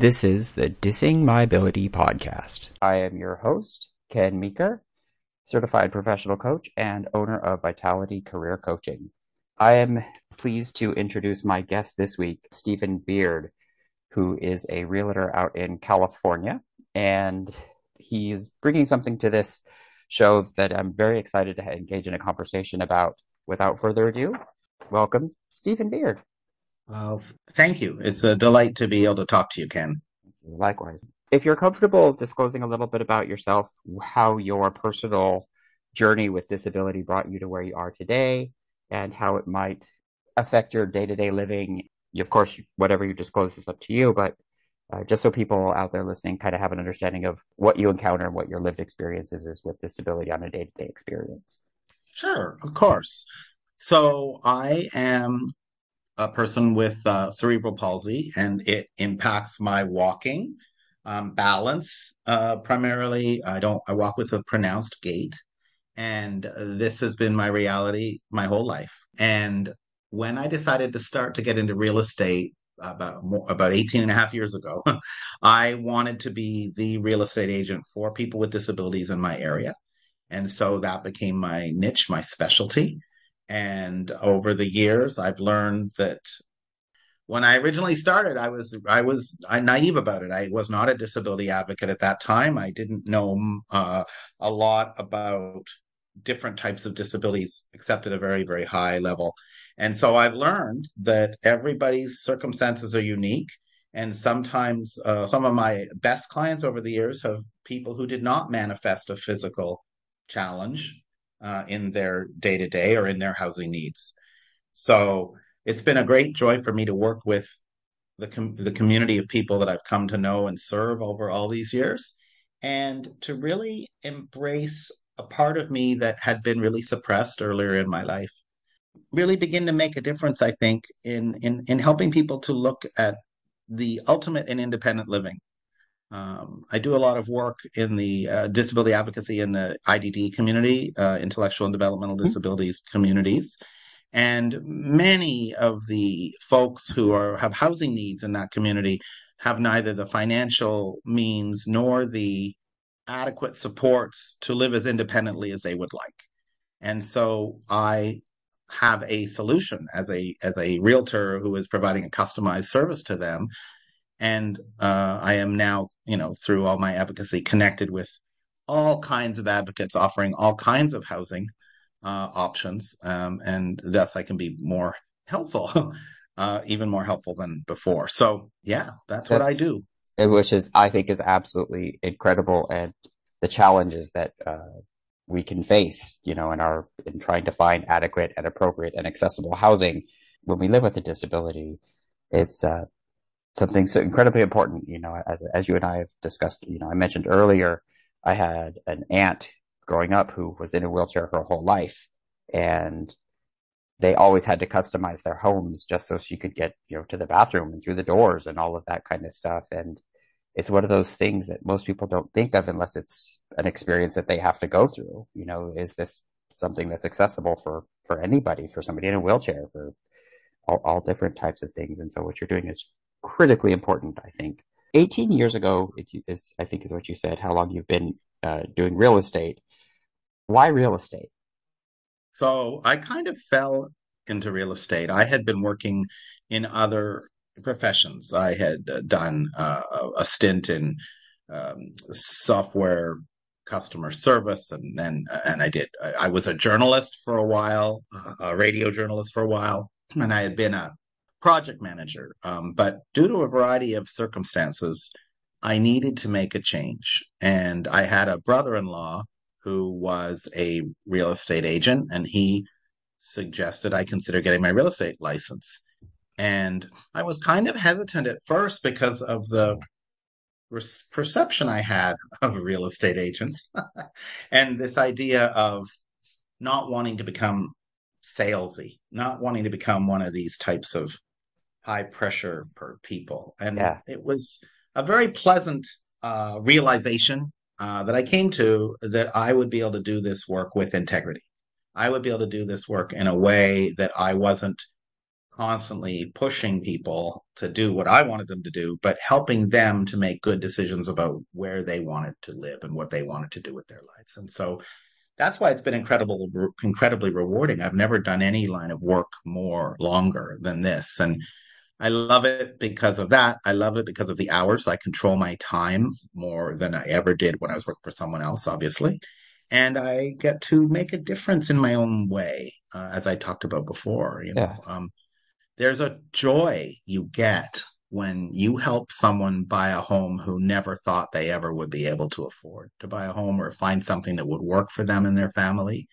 This is the Dissing My Ability podcast. I am your host, Ken Meeker, certified professional coach and owner of Vitality Career Coaching. I am pleased to introduce my guest this week, Stephen Beard, who is a realtor out in California. And he's bringing something to this show that I'm very excited to engage in a conversation about. Without further ado, welcome, Stephen Beard. Well, thank you. It's a delight to be able to talk to you, Ken. Likewise. If you're comfortable disclosing a little bit about yourself, how your personal journey with disability brought you to where you are today, and how it might affect your day to day living. Of course, whatever you disclose is up to you, but uh, just so people out there listening kind of have an understanding of what you encounter and what your lived experiences is with disability on a day to day experience. Sure, of course. So I am a person with uh, cerebral palsy, and it impacts my walking, um, balance. Uh, primarily, I don't. I walk with a pronounced gait, and this has been my reality my whole life. And when I decided to start to get into real estate about about 18 and a half years ago, I wanted to be the real estate agent for people with disabilities in my area. And so that became my niche, my specialty. And over the years, I've learned that when I originally started, I was I was naive about it. I was not a disability advocate at that time. I didn't know uh, a lot about different types of disabilities, except at a very very high level. And so I've learned that everybody's circumstances are unique. And sometimes uh, some of my best clients over the years have people who did not manifest a physical challenge uh, in their day to day or in their housing needs. So it's been a great joy for me to work with the com- the community of people that I've come to know and serve over all these years, and to really embrace a part of me that had been really suppressed earlier in my life. Really begin to make a difference, I think, in in in helping people to look at the ultimate in independent living um, I do a lot of work in the uh, disability advocacy in the IDD community, uh, intellectual and developmental mm-hmm. disabilities mm-hmm. communities. And many of the folks who are have housing needs in that community have neither the financial means nor the adequate supports to live as independently as they would like. And so I have a solution as a as a realtor who is providing a customized service to them and uh, I am now, you know, through all my advocacy, connected with all kinds of advocates offering all kinds of housing uh, options, um, and thus I can be more helpful, uh, even more helpful than before. So, yeah, that's, that's what I do. Which is, I think, is absolutely incredible, and the challenges that uh, we can face, you know, in our in trying to find adequate and appropriate and accessible housing when we live with a disability. It's uh, something so incredibly important. You know, as as you and I have discussed, you know, I mentioned earlier, I had an aunt growing up who was in a wheelchair her whole life, and they always had to customize their homes just so she could get you know to the bathroom and through the doors and all of that kind of stuff. And it's one of those things that most people don't think of unless it's an experience that they have to go through. You know, is this something that's accessible for for anybody, for somebody in a wheelchair, for all, all different types of things. And so what you're doing is critically important, I think. 18 years ago, is, I think is what you said, how long you've been uh, doing real estate. Why real estate? So I kind of fell into real estate. I had been working in other professions. I had uh, done uh, a stint in um, software customer service, and and and I did. I was a journalist for a while, a radio journalist for a while, and I had been a project manager. Um, but due to a variety of circumstances, I needed to make a change. And I had a brother in law who was a real estate agent, and he suggested I consider getting my real estate license. And I was kind of hesitant at first because of the perception I had of real estate agents and this idea of not wanting to become salesy, not wanting to become one of these types of high pressure per people. And yeah. it was a very pleasant uh, realization uh, that I came to that I would be able to do this work with integrity. I would be able to do this work in a way that I wasn't constantly pushing people to do what I wanted them to do, but helping them to make good decisions about where they wanted to live and what they wanted to do with their lives. And so that's why it's been incredible, incredibly rewarding. I've never done any line of work more longer than this. And I love it because of that. I love it because of the hours. I control my time more than I ever did when I was working for someone else, obviously. And I get to make a difference in my own way, uh, as I talked about before. You know, yeah. um, there's a joy you get when you help someone buy a home who never thought they ever would be able to afford to buy a home or find something that would work for them and their family.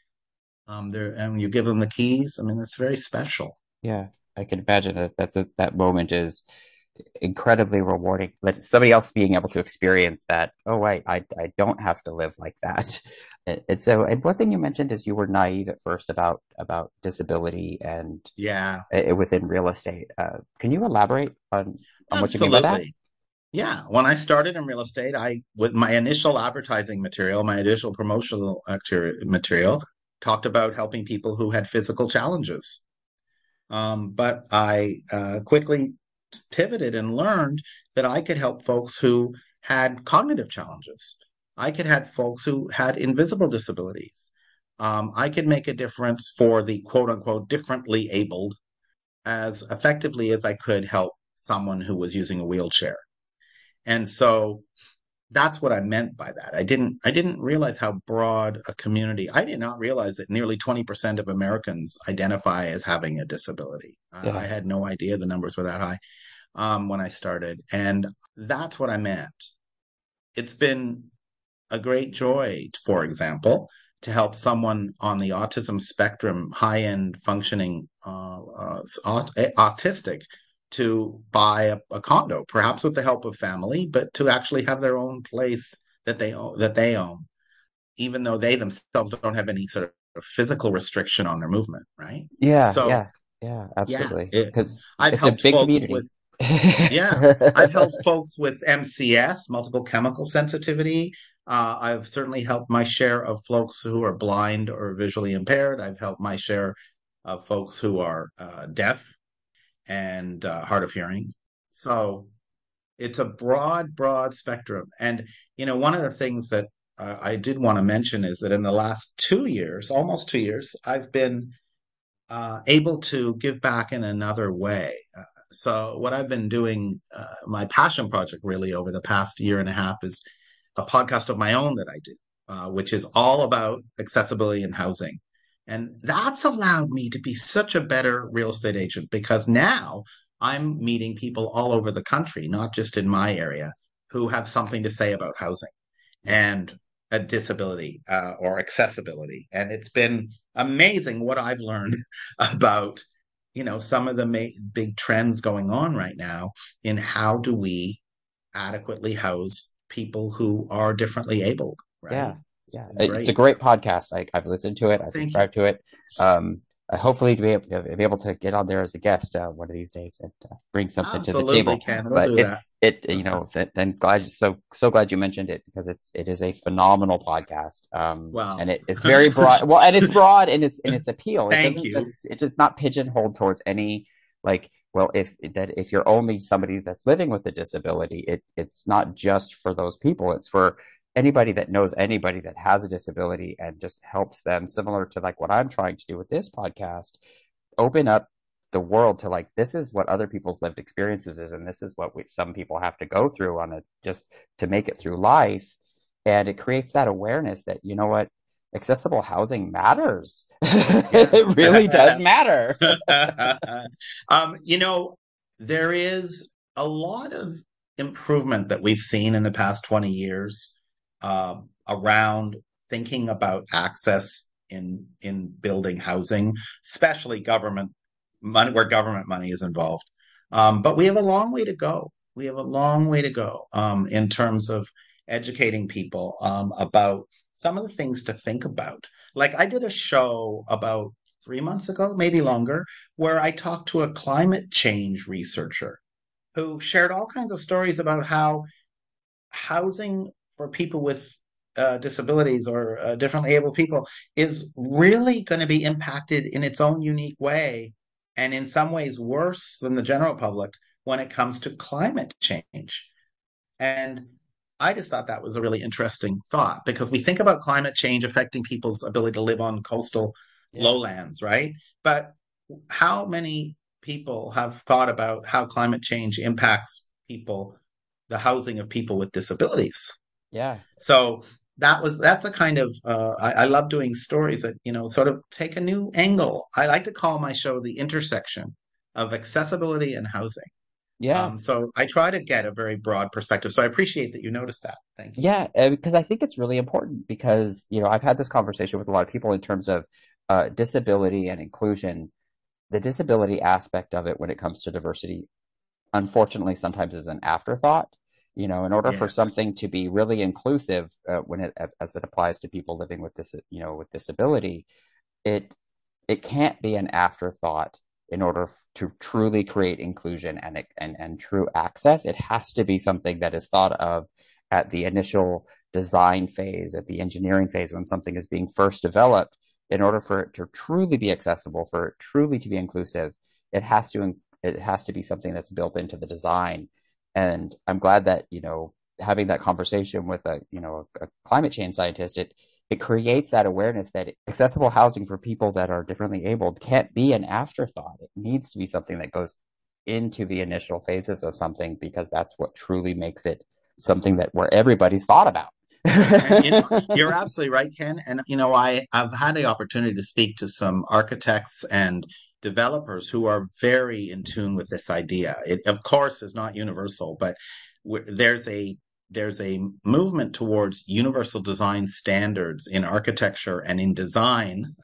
Um, there and you give them the keys. I mean, it's very special. Yeah, I can imagine that that's a, that moment is incredibly rewarding. But somebody else being able to experience that, oh wait, I I don't have to live like that. And so, and one thing you mentioned is you were naive at first about about disability and yeah, within real estate. Uh, can you elaborate on on what you mean by that? Yeah, when I started in real estate, I with my initial advertising material, my initial promotional material talked about helping people who had physical challenges. Um, but I uh, quickly pivoted and learned that I could help folks who had cognitive challenges. I could have folks who had invisible disabilities. Um, I could make a difference for the quote unquote differently abled as effectively as I could help someone who was using a wheelchair. And so that's what I meant by that. I didn't I didn't realize how broad a community. I did not realize that nearly 20% of Americans identify as having a disability. Yeah. I had no idea the numbers were that high um, when I started. And that's what I meant. It's been a great joy, for example, to help someone on the autism spectrum, high end functioning uh, uh, autistic, to buy a, a, condo, perhaps with the help of family, but to actually have their own place that they own, that they own, even though they themselves don't have any sort of physical restriction on their movement, right? Yeah. So, yeah. Yeah, absolutely. Because yeah, I've helped folks community. with yeah, I've helped folks with MCS, multiple chemical sensitivity. Uh, I've certainly helped my share of folks who are blind or visually impaired. I've helped my share of folks who are uh, deaf and uh, hard of hearing. So it's a broad, broad spectrum. And, you know, one of the things that I did want to mention is that in the last two years, almost two years, I've been uh, able to give back in another way. Uh, so what I've been doing, uh, my passion project really over the past year and a half is a podcast of my own that I do, uh, which is all about accessibility and housing. And that's allowed me to be such a better real estate agent because now I'm meeting people all over the country, not just in my area, who have something to say about housing and a disability uh, or accessibility. And it's been amazing what I've learned about you know some of the ma- big trends going on right now in how do we adequately house people who are differently abled right yeah yeah it's a great podcast I, have listened to it i subscribe to it um, uh, hopefully to be able, to be able to get on there as a guest uh, one of these days and uh, bring something Absolutely, to the table. Ken. We'll but it's that. it you know then glad so so glad you mentioned it because it's it is a phenomenal podcast. Um, wow. and it, it's very broad. well, and it's broad in its in its appeal. Thank you. Just, it's not pigeonholed towards any like well if that if you're only somebody that's living with a disability it it's not just for those people it's for anybody that knows anybody that has a disability and just helps them similar to like what I'm trying to do with this podcast, open up the world to like this is what other people's lived experiences is and this is what we, some people have to go through on a just to make it through life. And it creates that awareness that you know what? Accessible housing matters. It really does matter. Um, you know there is a lot of improvement that we've seen in the past 20 years uh, around thinking about access in in building housing, especially government money where government money is involved. Um, but we have a long way to go. We have a long way to go um, in terms of educating people um, about some of the things to think about. Like I did a show about three months ago, maybe longer, where I talked to a climate change researcher who shared all kinds of stories about how housing for people with uh, disabilities or uh, differently able people is really going to be impacted in its own unique way and in some ways worse than the general public when it comes to climate change. And I just thought that was a really interesting thought because we think about climate change affecting people's ability to live on coastal yeah. lowlands, right? But how many people have thought about how climate change impacts people, the housing of people with disabilities? Yeah. So that was that's a kind of uh, I, I, love doing stories that you know sort of take a new angle. I like to call my show the intersection of accessibility and housing. Yeah. Um, so I try to get a very broad perspective. So I appreciate that you noticed that. Thank you. Yeah, because I think it's really important because you know I've had this conversation with a lot of people in terms of uh, disability and inclusion. The disability aspect of it when it comes to diversity, unfortunately, sometimes is an afterthought. You know, in order yes. for something to be really inclusive, uh, when it as it applies to people living with this, you know, with disability, it it can't be an afterthought in order to truly create inclusion and and and true access. It has to be something that is thought of at the initial design phase, at the engineering phase, when something is being first developed. In order for it to truly be accessible, for it truly to be inclusive, it has to it has to be something that's built into the design and I'm glad that, you know, having that conversation with a, you know, a, a climate change scientist, it, it creates that awareness that accessible housing for people that are differently abled can't be an afterthought. It needs to be something that goes into the initial phases of something because that's what truly makes it something that where everybody's thought about. you know, you're absolutely right, Ken. And you know, I I've had the opportunity to speak to some architects and developers who are very in tune with this idea. It, of course, is not universal, but there's a there's a movement towards universal design standards in architecture and in design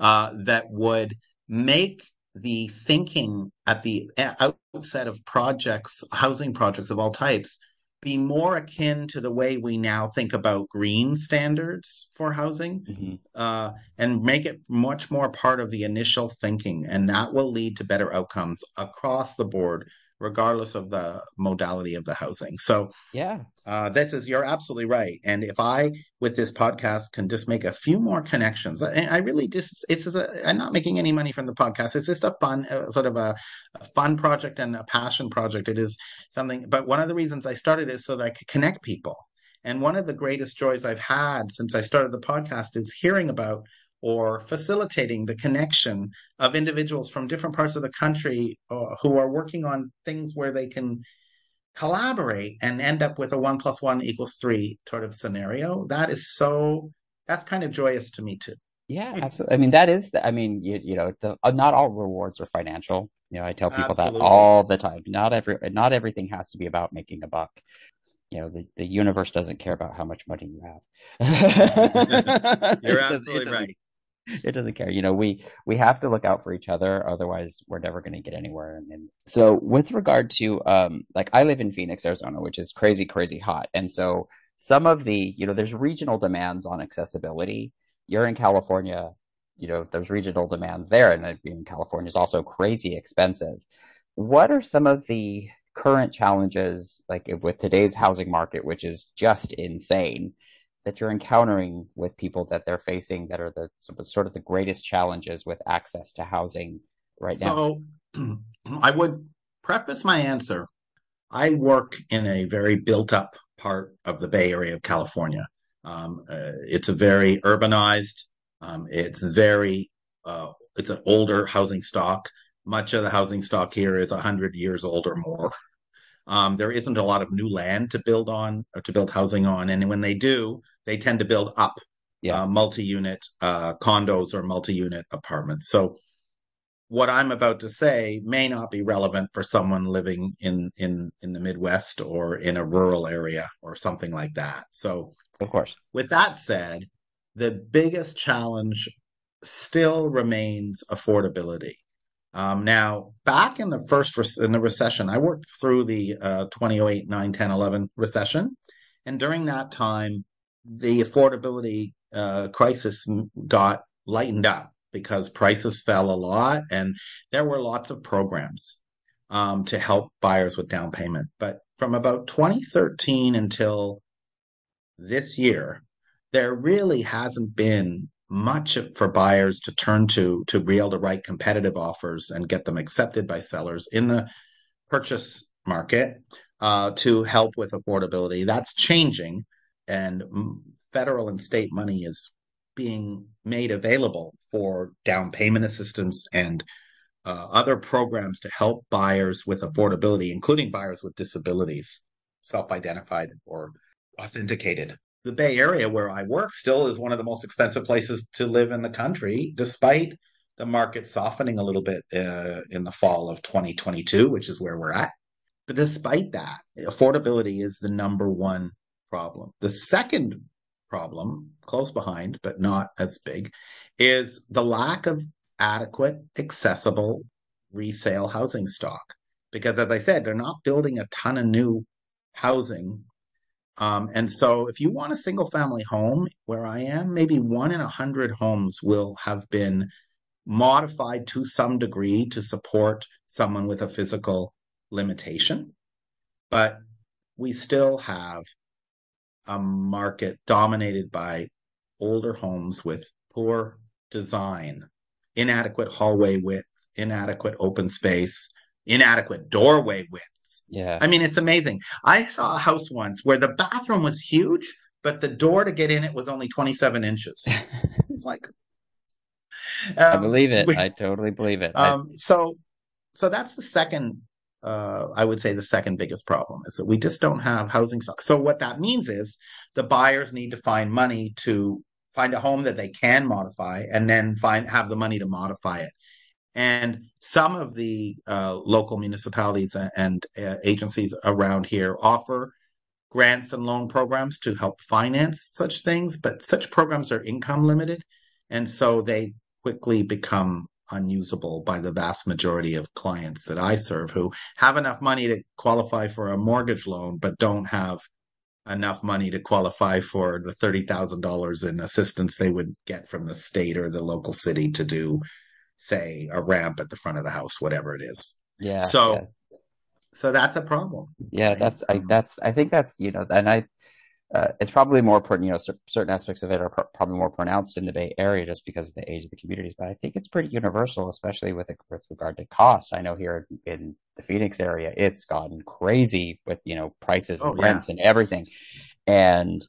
uh, that would make the thinking at the outset of projects, housing projects of all types, be more akin to the way we now think about green standards for housing mm-hmm. uh, and make it much more part of the initial thinking. And that will lead to better outcomes across the board regardless of the modality of the housing. So, yeah, uh, this is you're absolutely right. And if I, with this podcast, can just make a few more connections, I, I really just it's just a, I'm not making any money from the podcast. It's just a fun, uh, sort of a, a, fun project and a passion project. It is something. But one of the reasons I started is so that I could connect people. And one of the greatest joys I've had since I started the podcast is hearing about or facilitating the connection of individuals from different parts of the country uh, who are working on things where they can collaborate and end up with a one plus one equals three sort of scenario. That is so, that's kind of joyous to me too. Yeah, absolutely. I mean, that is, the, I mean, you, you know, the, uh, not all rewards are financial. You know, I tell people absolutely. that all the time. Not every, not everything has to be about making a buck you know the, the universe doesn't care about how much money you have you're absolutely right it doesn't care. You know, we we have to look out for each other, otherwise we're never going to get anywhere. And, so, with regard to um, like I live in Phoenix, Arizona, which is crazy, crazy hot, and so some of the you know there's regional demands on accessibility. You're in California, you know, there's regional demands there, and in California is also crazy expensive. What are some of the current challenges, like with today's housing market, which is just insane? That you're encountering with people that they're facing that are the sort of the greatest challenges with access to housing right now? So I would preface my answer. I work in a very built up part of the Bay Area of California. Um, uh, it's a very urbanized, um, it's very, uh, it's an older housing stock. Much of the housing stock here is 100 years old or more. Um, there isn't a lot of new land to build on or to build housing on, and when they do, they tend to build up yeah. uh, multi-unit uh, condos or multi-unit apartments. So, what I'm about to say may not be relevant for someone living in in in the Midwest or in a rural area or something like that. So, of course, with that said, the biggest challenge still remains affordability. Um, now, back in the first re- in the recession, I worked through the uh, 2008, 9, 10, 11 recession, and during that time, the affordability uh, crisis got lightened up because prices fell a lot, and there were lots of programs um, to help buyers with down payment. But from about 2013 until this year, there really hasn't been much for buyers to turn to to be able to write competitive offers and get them accepted by sellers in the purchase market uh, to help with affordability. That's changing, and federal and state money is being made available for down payment assistance and uh, other programs to help buyers with affordability, including buyers with disabilities, self identified or authenticated. The Bay Area, where I work, still is one of the most expensive places to live in the country, despite the market softening a little bit uh, in the fall of 2022, which is where we're at. But despite that, affordability is the number one problem. The second problem, close behind, but not as big, is the lack of adequate, accessible resale housing stock. Because as I said, they're not building a ton of new housing. Um, and so if you want a single family home where I am, maybe one in a hundred homes will have been modified to some degree to support someone with a physical limitation. But we still have a market dominated by older homes with poor design, inadequate hallway width, inadequate open space, inadequate doorway widths. Yeah. I mean, it's amazing. I saw a house once where the bathroom was huge, but the door to get in it was only 27 inches. it's like, um, I believe it. I totally believe it. Um, so, so that's the second uh, I would say the second biggest problem is that we just don't have housing stock. So what that means is the buyers need to find money to find a home that they can modify and then find have the money to modify it. And some of the uh, local municipalities and uh, agencies around here offer grants and loan programs to help finance such things, but such programs are income limited. And so they quickly become unusable by the vast majority of clients that I serve who have enough money to qualify for a mortgage loan, but don't have enough money to qualify for the $30,000 in assistance they would get from the state or the local city to do, say, a ramp at the front of the house, whatever it is. Yeah. So, yeah. so that's a problem. Yeah, that's, I, that's, I think that's, you know, and I, uh, it's probably more, you know, certain aspects of it are pr- probably more pronounced in the Bay Area just because of the age of the communities. But I think it's pretty universal, especially with with regard to cost. I know here in the Phoenix area, it's gotten crazy with you know prices and oh, rents yeah. and everything, and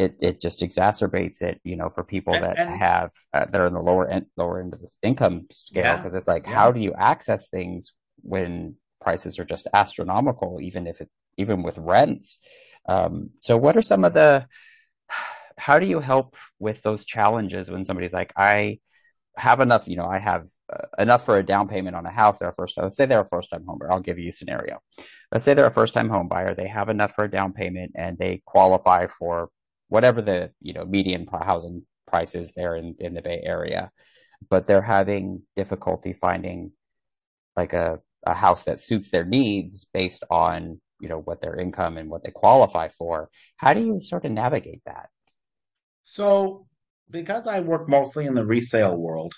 it it just exacerbates it, you know, for people that and, have uh, that are in the lower end lower end of the income scale because yeah, it's like, yeah. how do you access things when prices are just astronomical, even if it even with rents um, so what are some of the, how do you help with those challenges when somebody's like, I have enough, you know, I have uh, enough for a down payment on a house. They're a first, let's say they're a first time home buyer. I'll give you a scenario. Let's say they're a first time home buyer. They have enough for a down payment and they qualify for whatever the, you know, median housing price is there in, in the Bay Area, but they're having difficulty finding like a, a house that suits their needs based on you know what their income and what they qualify for. How do you sort of navigate that? So because i work mostly in the resale world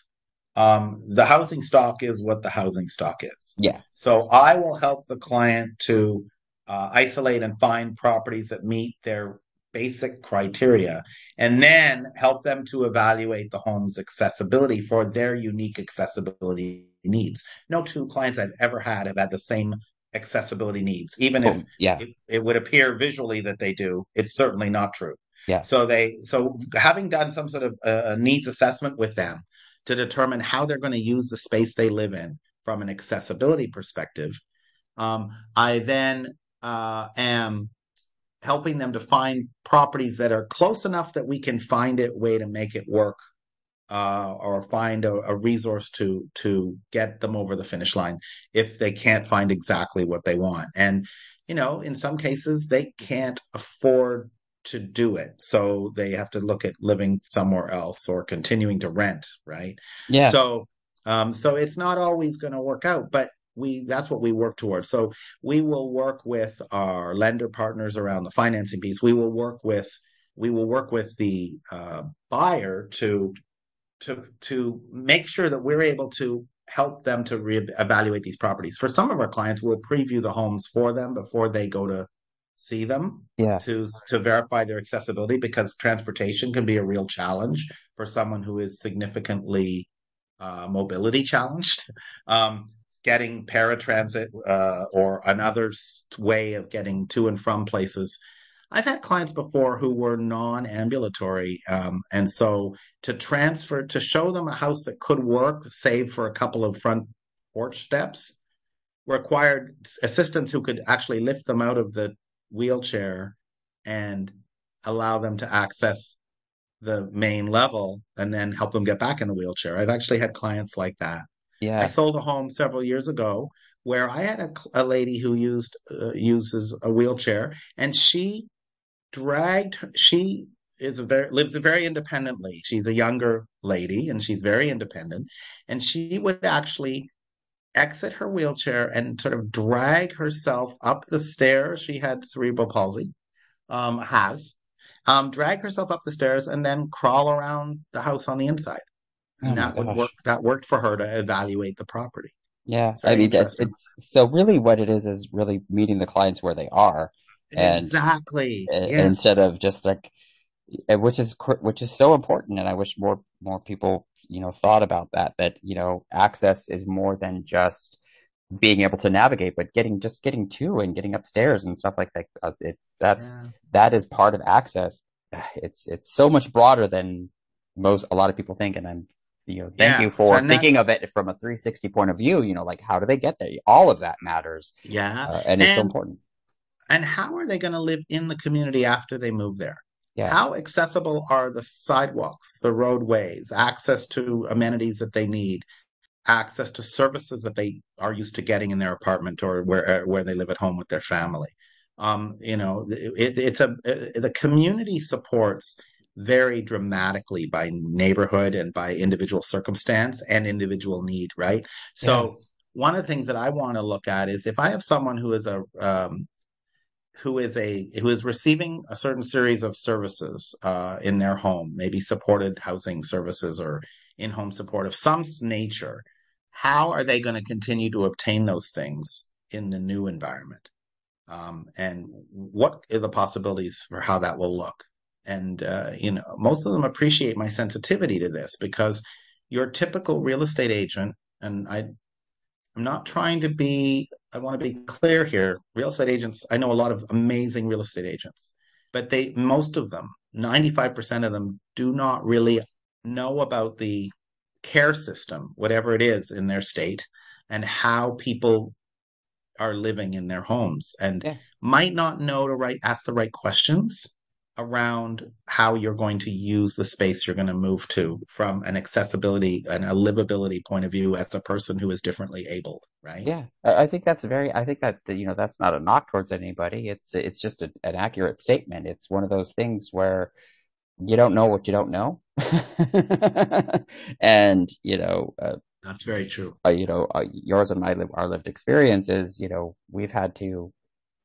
um, the housing stock is what the housing stock is. Yeah. So i will help the client to uh, isolate and find properties that meet their basic criteria and then help them to evaluate the home's accessibility for their unique accessibility needs. No two clients I've ever had have had the same accessibility needs. Even if oh, yeah. it, it, would appear visually that they do, it's certainly not true. Yeah. So they so having done some sort of uh, needs assessment with them to determine how they're going to use the space they live in from an accessibility perspective, um, I then uh, am helping them to find properties that are close enough that we can find a way to make it work uh, or find a, a, resource to to get them over the finish line if they can't find exactly what they want. And you know, in some cases, they can't afford to do it, so they have to look at living somewhere else or continuing to rent. Right? Yeah. So, um, so it's not always going to work out, but we that's what we work towards. So we will work with our lender partners around the financing piece. We will work with we will work with the uh, buyer to to to make sure that we're able to help them to reevaluate these properties. For some of our clients, we'll preview the homes for them before they go to see them Yeah. to to verify their accessibility because transportation can be a real challenge for someone who is significantly uh, mobility challenged. Um, getting paratransit uh, or another way of getting to and from places. I've had clients before who were non-ambulatory, um, and so to transfer to show them a house that could work, save for a couple of front porch steps, required assistants who could actually lift them out of the wheelchair and allow them to access the main level and then help them get back in the wheelchair. I've actually had clients like that. I sold a home several years ago where I had a, a lady who used uh, uses a wheelchair and she dragged she is a very lives very independently. She's a younger lady and she's very independent and she would actually exit her wheelchair and sort of drag herself up the stairs. She had cerebral palsy, um, has, um, drag herself up the stairs and then crawl around the house on the inside. Oh And my that would work. That worked for her to evaluate the property. Yeah. I mean, that it's so really what it is is really meeting the clients where they are and Exactly. uh, instead of just like uh, which is which is so important and I wish more more people you know thought about that that you know access is more than just being able to navigate but getting just getting to and getting upstairs and stuff like that uh, it that's Yeah. that is part of access it's it's so much broader than most a lot of people think and I'm you know thank you Yeah. So for and that's thinking of it from a 360 point of view you know like how do they get there all of that matters yeah. uh, and it's so important and how are they going to live in the community after they move there? yeah How accessible are the sidewalks, the roadways, access to amenities that they need, access to services that they are used to getting in their apartment or where where they live at home with their family? Um, you know, it, it's a the community supports vary dramatically by neighborhood and by individual circumstance and individual need, right? yeah So one of the things that I want to look at is if I have someone who is a um, who is a who is receiving a certain series of services uh, in their home, maybe supported housing services or in-home support of some nature, how are they going to continue to obtain those things in the new environment? Um, and what are the possibilities for how that will look? And uh, you know, most of them appreciate my sensitivity to this because your typical real estate agent, and I I'm not trying to be, I want to be clear here. Real estate agents, I know a lot of amazing real estate agents, but they, most of them, 95% of them do not really know about the care system, whatever it is in their state, and how people are living in their homes and yeah might not know to right ask the right questions around how you're going to use the space you're going to move to from an accessibility and a livability point of view as a person who is differently abled, right? Yeah, I I think that's very, I think that, you know, that's not a knock towards anybody. It's it's just a, an accurate statement. It's one of those things where you don't know what you don't know. And, you know, uh, That's very true. uh, you know, uh, yours and my our lived experience is, you know, we've had to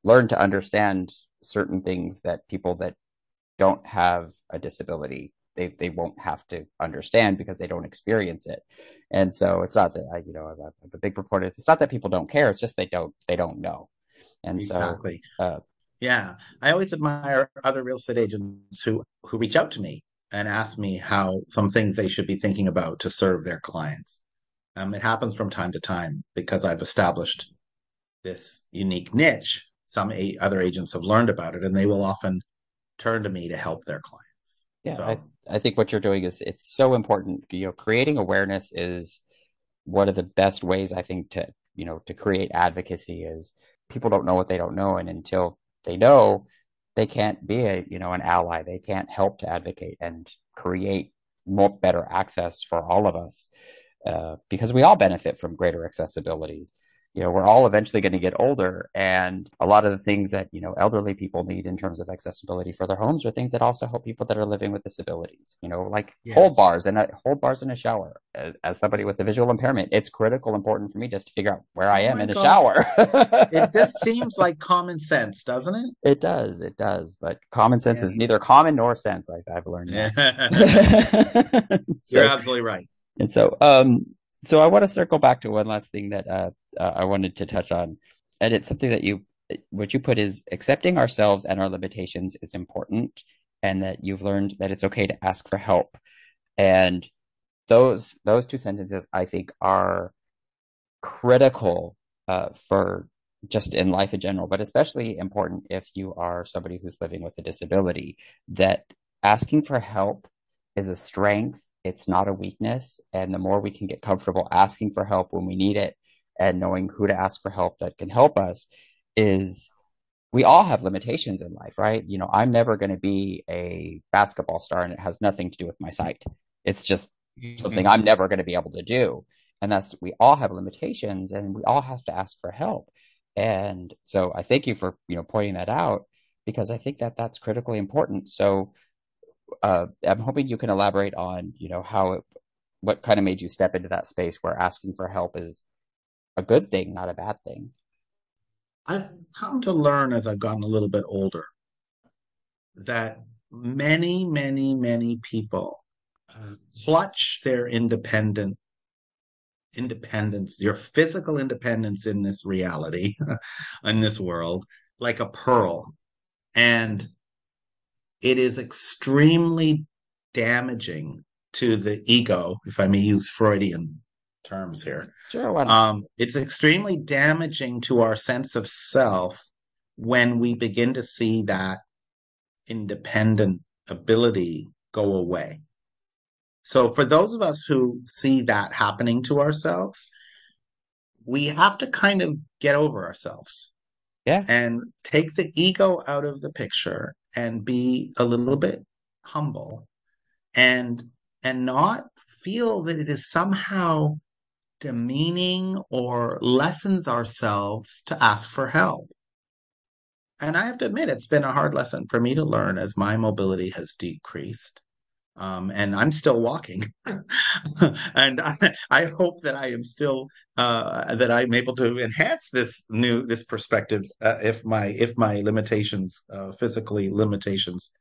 learn to understand certain things that people that don't have a disability they they won't have to understand because they don't experience it and so it's not that I you know I'm a, big proponent it's not that people don't care it's just they don't they don't know and so uh Yeah. I always admire other real estate agents who who reach out to me and ask me how some things they should be thinking about to serve their clients. Um, it happens from time to time because I've established this unique niche. Some a- other agents have learned about it and they will often turn to me to help their clients. yeah I So, I think what you're doing is it's so important. You know creating awareness is one of the best ways I think to you know to create advocacy is people don't know what they don't know and until they know they can't be a you know an ally. They can't help to advocate and create more better access for all of us uh, because we all benefit from greater accessibility you know we're all eventually going to get older and a lot of the things that you know elderly people need in terms of accessibility for their homes are things that also help people that are living with disabilities you know like hold bars and a hold bars in a shower as, as somebody with a visual impairment it's critical important for me just to figure out where i Oh am my in a shower It just seems like common sense, doesn't it? it does it does but common sense Yeah. is neither common nor sense I, i've learned Yeah. that You're so absolutely right. and so um so i want to circle back to one last thing that uh, uh i wanted to touch on and it's something that you what you put is accepting ourselves and our limitations is important, and that you've learned that it's okay to ask for help. And those those two sentences, I think, are critical uh, for just in life in general, but especially important if you are somebody who's living with a disability. That asking for help is a strength; it's not a weakness. And the more we can get comfortable asking for help when we need it, and knowing who to ask for help that can help us, is we all have limitations in life, right? You know, I'm never going to be a basketball star and it has nothing to do with my sight. It's just something I'm never going to be able to do. And that's, we all have limitations and we all have to ask for help. And so I thank you for, you know, pointing that out because I think that that's critically important. So, uh, I'm hoping you can elaborate on, you know, how it, what kind of made you step into that space where asking for help is a good thing, not a bad thing. I've come to learn as I've gotten a little bit older that many, many, many people uh, clutch their independent independence, your physical independence in this reality, in this world, like a pearl. And it is extremely damaging to the ego, if I may use Freudian terms here. Sure. Um, it's extremely damaging to our sense of self when we begin to see that independent ability go away. So, for those of us who see that happening to ourselves, we have to kind of get over ourselves. Yeah. And take the ego out of the picture and be a little bit humble and and not feel that it is somehow demeaning or lessens ourselves to ask for help. And I have to admit, it's been a hard lesson for me to learn as my mobility has decreased. Um, and I'm still walking, and I, I, hope that I am still uh, that I'm able to enhance this new this perspective uh, if my if my limitations uh, physically limitations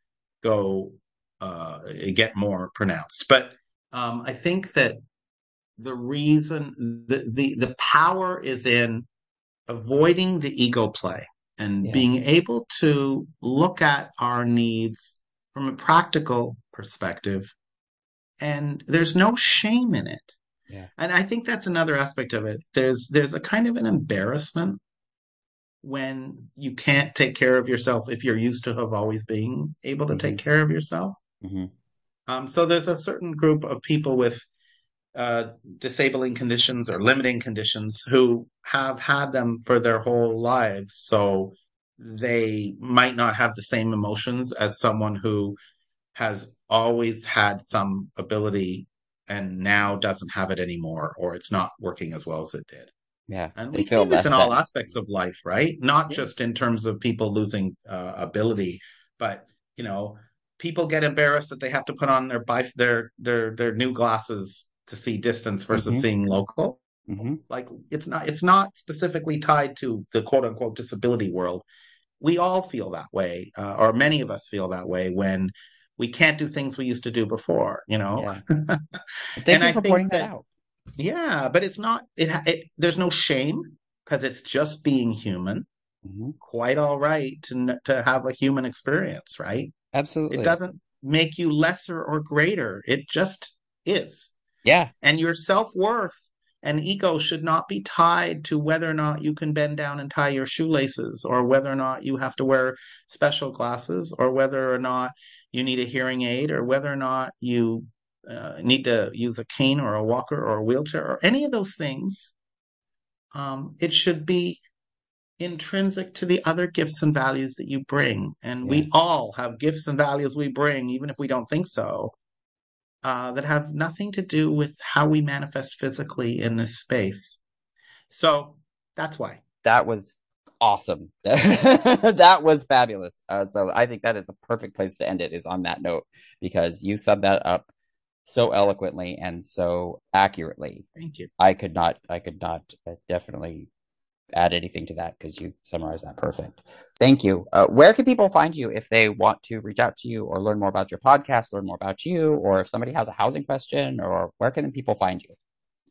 go uh, get more pronounced. But um, I think that the reason the, the the power is in avoiding the ego play and yeah. being able to look at our needs from a practical perspective and there's no shame in it yeah. and i think that's another aspect of it there's there's a kind of an embarrassment when you can't take care of yourself if you're used to have always being able to mm-hmm. take care of yourself mm-hmm. um, so there's a certain group of people with uh, disabling conditions or limiting conditions who have had them for their whole lives. So they might not have the same emotions as someone who has always had some ability and now doesn't have it anymore, or it's not working as well as it did. Yeah. And we see this in all aspects of life, right? Not yeah. just in terms of people losing uh, ability, but you know, people get embarrassed that they have to put on their their their their new glasses to see distance versus mm-hmm. seeing local. Mm-hmm. Like it's not it's not specifically tied to the quote unquote disability world. We all feel that way, uh, or many of us feel that way when we can't do things we used to do before. You know. Yeah. Thank and you I for pointing that, that out. Yeah, but it's not. It, it there's no shame because it's just being human. Mm-hmm. Quite all right to to have a human experience, right? Absolutely. It doesn't make you lesser or greater. It just is. Yeah. And your self worth and ego should not be tied to whether or not you can bend down and tie your shoelaces, or whether or not you have to wear special glasses, or whether or not you need a hearing aid, or whether or not you uh, need to use a cane or a walker or a wheelchair, or any of those things. Um, it should be intrinsic to the other gifts and values that you bring. And yeah. we all have gifts and values we bring, even if we don't think so uh, that have nothing to do with how we manifest physically in this space. So that's why. That was awesome. that was fabulous. Uh, so I think that is the perfect place to end it is on that note because you summed that up so eloquently and so accurately. Thank you. I could not, I could not uh, definitely add anything to that because you summarized that perfect. Thank you. Uh, where can people find you if they want to reach out to you or learn more about your podcast, learn more about you, or if somebody has a housing question, or where can people find you?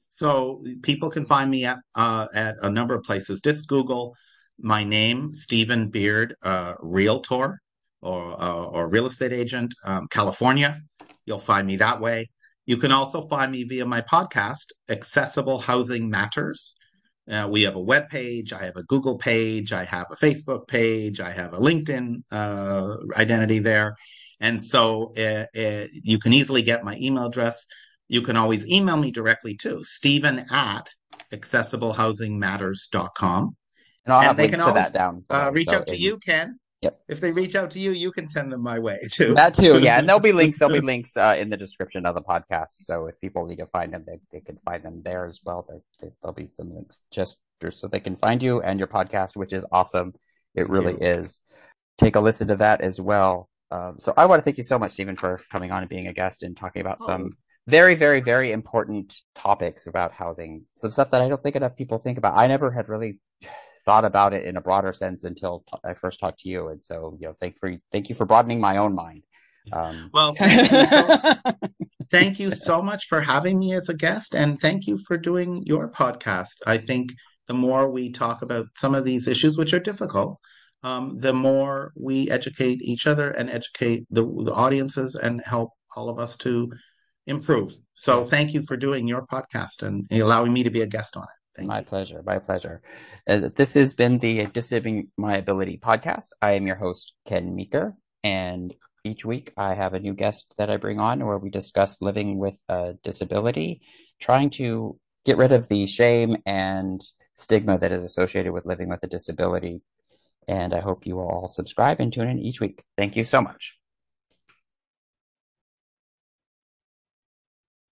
So people can find me at uh, at a number of places. Just Google my name, Stephen Beard, uh, Realtor or, uh, or real estate agent, um, California. You'll find me that way. You can also find me via my podcast, Accessible Housing Matters. Uh, we have a web page. I have a Google page. I have a Facebook page. I have a LinkedIn uh, identity there. And so uh, uh, you can easily get my email address. You can always email me directly too, Stephen at accessiblehousingmatters.com. And I'll and have links to always, that down. Uh, reach so out to you, Ken. Yep. If they reach out to you, you can send them my way too. That too, yeah. And there'll be links. There'll be links uh, in the description of the podcast. So if people need to find them, they, they can find them there as well. There, there'll be some links just so they can find you and your podcast, which is awesome. It really is. Take a listen to that as well. Um, so I want to thank you so much, Stephen, for coming on and being a guest and talking about oh. some very, very, very important topics about housing. Some stuff that I don't think enough people think about. I never had really thought about it in a broader sense until I first talked to you. And so, you know, thank for thank you for broadening my own mind. Um, well, thank you, so, thank you so much for having me as a guest, and thank you for doing your podcast. I think the more we talk about some of these issues, which are difficult, um, the more we educate each other and educate the, the audiences and help all of us to improve. So, thank you for doing your podcast and allowing me to be a guest on it. Thank my you. pleasure. My pleasure. Uh, this has been the Dissing My Ability podcast. I am your host, Ken Meeker, and each week I have a new guest that I bring on where we discuss living with a disability, trying to get rid of the shame and stigma that is associated with living with a disability. And I hope you will all subscribe and tune in each week. Thank you so much.